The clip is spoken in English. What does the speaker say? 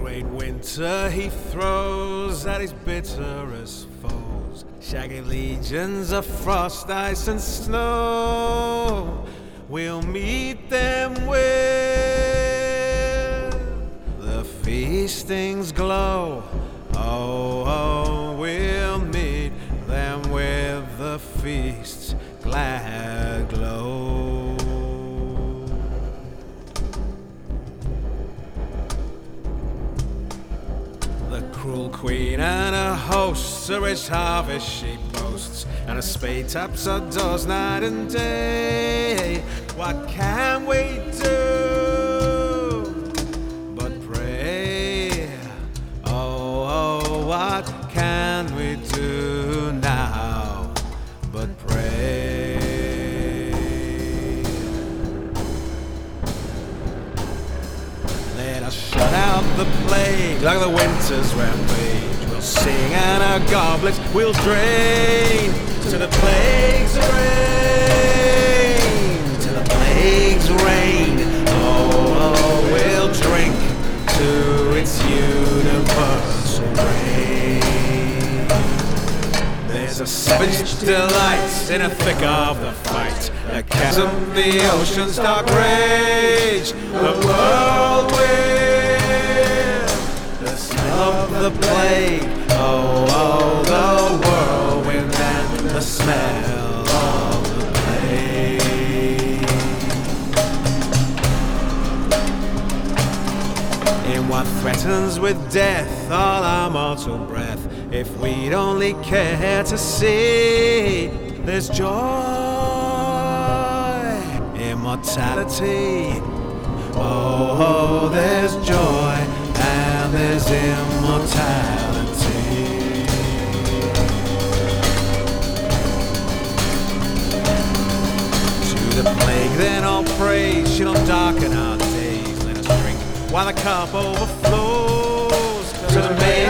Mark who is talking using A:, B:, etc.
A: great winter he throws at his bitterest foes. Shaggy legions of frost, ice, and snow. We'll meet them where the feastings glow. Oh, oh, we'll meet them with the feast's glad The cruel queen and a host, a rich harvest she boasts, and a spade taps her doors night and day. What can we do but pray? Oh, oh, what can we do now but pray? Let us shut out the plague like the winter's rampage. We'll sing and our goblets we'll drain to the plague's reign. To the plague's reign. Oh, oh, we'll drink to its universal reign. There's a savage delight in the thick of the fight. The chasm, the ocean's dark rage, the plague. Oh, oh, the whirlwind and the smell of the plague. in what threatens with death all our mortal breath. If we'd only care to see, there's joy, immortality. Then all praise shall darken our days. Let us drink while the cup overflows. To the May